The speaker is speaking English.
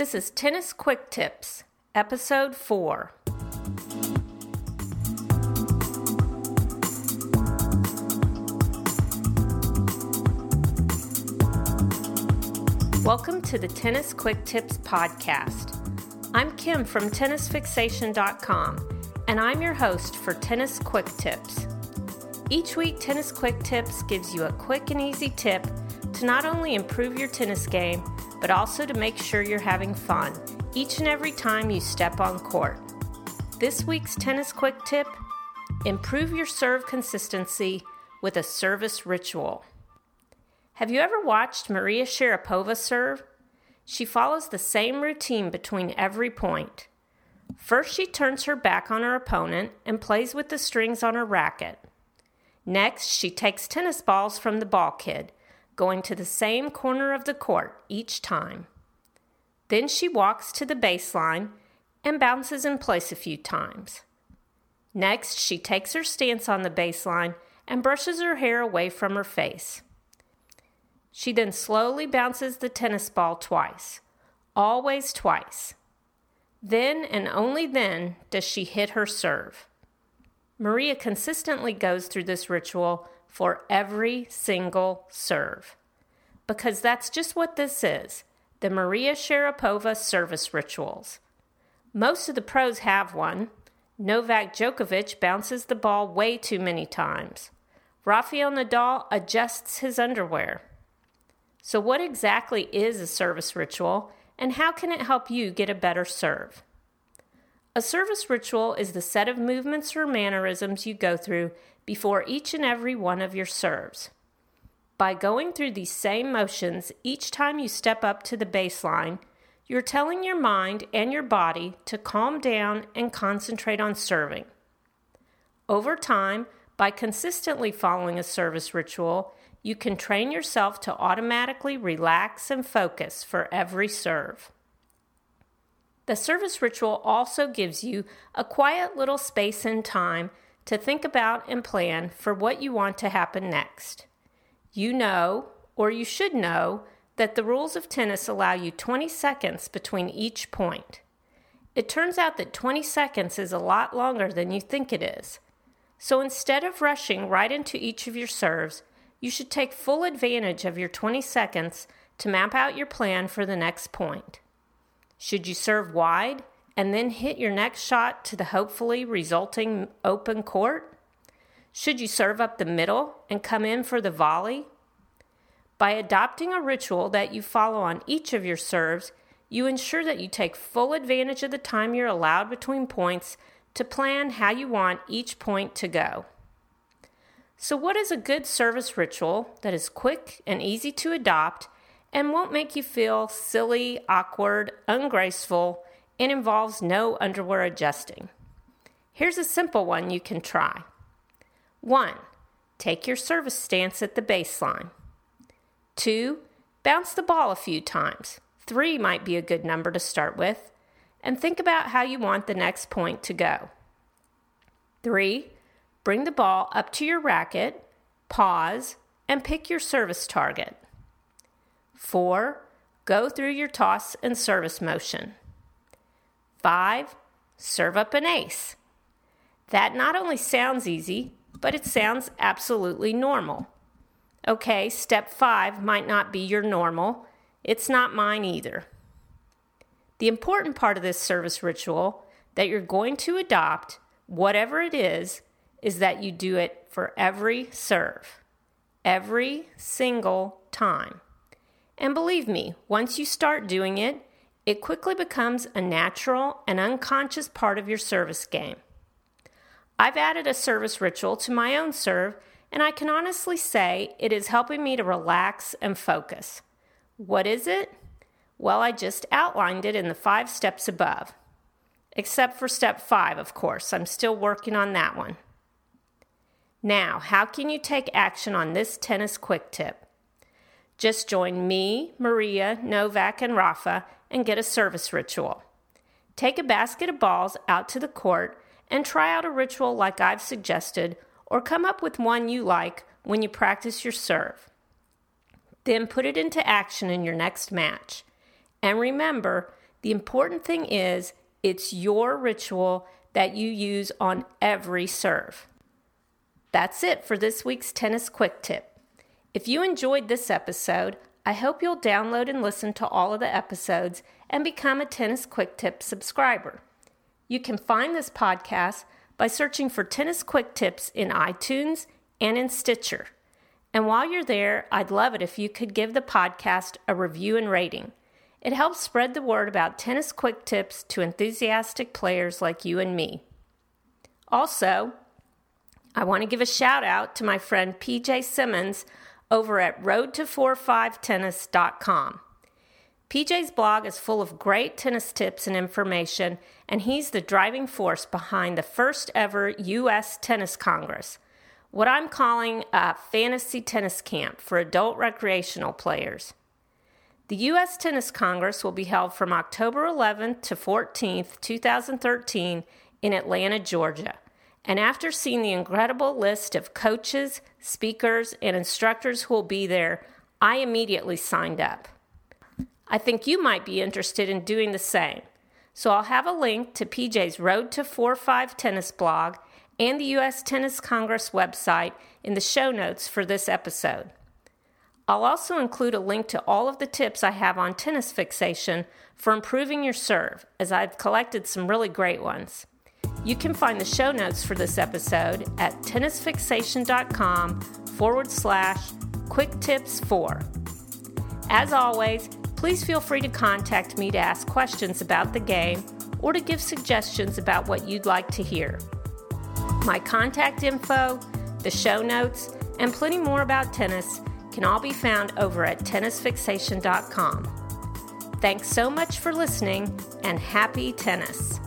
This is Tennis Quick Tips, Episode 4. Welcome to the Tennis Quick Tips Podcast. I'm Kim from TennisFixation.com, and I'm your host for Tennis Quick Tips. Each week, Tennis Quick Tips gives you a quick and easy tip to not only improve your tennis game, but also to make sure you're having fun each and every time you step on court. This week's Tennis Quick Tip improve your serve consistency with a service ritual. Have you ever watched Maria Sharapova serve? She follows the same routine between every point. First, she turns her back on her opponent and plays with the strings on her racket. Next, she takes tennis balls from the ball kid, going to the same corner of the court each time. Then she walks to the baseline and bounces in place a few times. Next, she takes her stance on the baseline and brushes her hair away from her face. She then slowly bounces the tennis ball twice, always twice. Then and only then does she hit her serve. Maria consistently goes through this ritual for every single serve. Because that's just what this is the Maria Sharapova service rituals. Most of the pros have one. Novak Djokovic bounces the ball way too many times. Rafael Nadal adjusts his underwear. So, what exactly is a service ritual, and how can it help you get a better serve? A service ritual is the set of movements or mannerisms you go through before each and every one of your serves. By going through these same motions each time you step up to the baseline, you're telling your mind and your body to calm down and concentrate on serving. Over time, by consistently following a service ritual, you can train yourself to automatically relax and focus for every serve. The service ritual also gives you a quiet little space and time to think about and plan for what you want to happen next. You know, or you should know, that the rules of tennis allow you 20 seconds between each point. It turns out that 20 seconds is a lot longer than you think it is. So instead of rushing right into each of your serves, you should take full advantage of your 20 seconds to map out your plan for the next point. Should you serve wide and then hit your next shot to the hopefully resulting open court? Should you serve up the middle and come in for the volley? By adopting a ritual that you follow on each of your serves, you ensure that you take full advantage of the time you're allowed between points to plan how you want each point to go. So, what is a good service ritual that is quick and easy to adopt and won't make you feel silly, awkward, ungraceful, and involves no underwear adjusting? Here's a simple one you can try. 1. Take your service stance at the baseline. 2. Bounce the ball a few times. 3 might be a good number to start with. And think about how you want the next point to go. 3 Bring the ball up to your racket, pause, and pick your service target. 4. Go through your toss and service motion. 5. Serve up an ace. That not only sounds easy, but it sounds absolutely normal. Okay, step 5 might not be your normal. It's not mine either. The important part of this service ritual that you're going to adopt, whatever it is, is that you do it for every serve, every single time. And believe me, once you start doing it, it quickly becomes a natural and unconscious part of your service game. I've added a service ritual to my own serve, and I can honestly say it is helping me to relax and focus. What is it? Well, I just outlined it in the five steps above. Except for step five, of course. I'm still working on that one. Now, how can you take action on this tennis quick tip? Just join me, Maria, Novak, and Rafa and get a service ritual. Take a basket of balls out to the court and try out a ritual like I've suggested, or come up with one you like when you practice your serve. Then put it into action in your next match. And remember The important thing is it's your ritual that you use on every serve. That's it for this week's Tennis Quick Tip. If you enjoyed this episode, I hope you'll download and listen to all of the episodes and become a Tennis Quick Tip subscriber. You can find this podcast by searching for Tennis Quick Tips in iTunes and in Stitcher. And while you're there, I'd love it if you could give the podcast a review and rating. It helps spread the word about tennis quick tips to enthusiastic players like you and me. Also, I want to give a shout out to my friend PJ Simmons over at roadto45tennis.com. PJ's blog is full of great tennis tips and information, and he's the driving force behind the first ever U.S. Tennis Congress, what I'm calling a fantasy tennis camp for adult recreational players. The U.S. Tennis Congress will be held from October 11th to 14th, 2013, in Atlanta, Georgia. And after seeing the incredible list of coaches, speakers, and instructors who will be there, I immediately signed up. I think you might be interested in doing the same. So I'll have a link to PJ's Road to 4 5 tennis blog and the U.S. Tennis Congress website in the show notes for this episode. I'll also include a link to all of the tips I have on tennis fixation for improving your serve, as I've collected some really great ones. You can find the show notes for this episode at tennisfixation.com forward slash quick tips 4. As always, please feel free to contact me to ask questions about the game or to give suggestions about what you'd like to hear. My contact info, the show notes, and plenty more about tennis can all be found over at tennisfixation.com. Thanks so much for listening and happy tennis.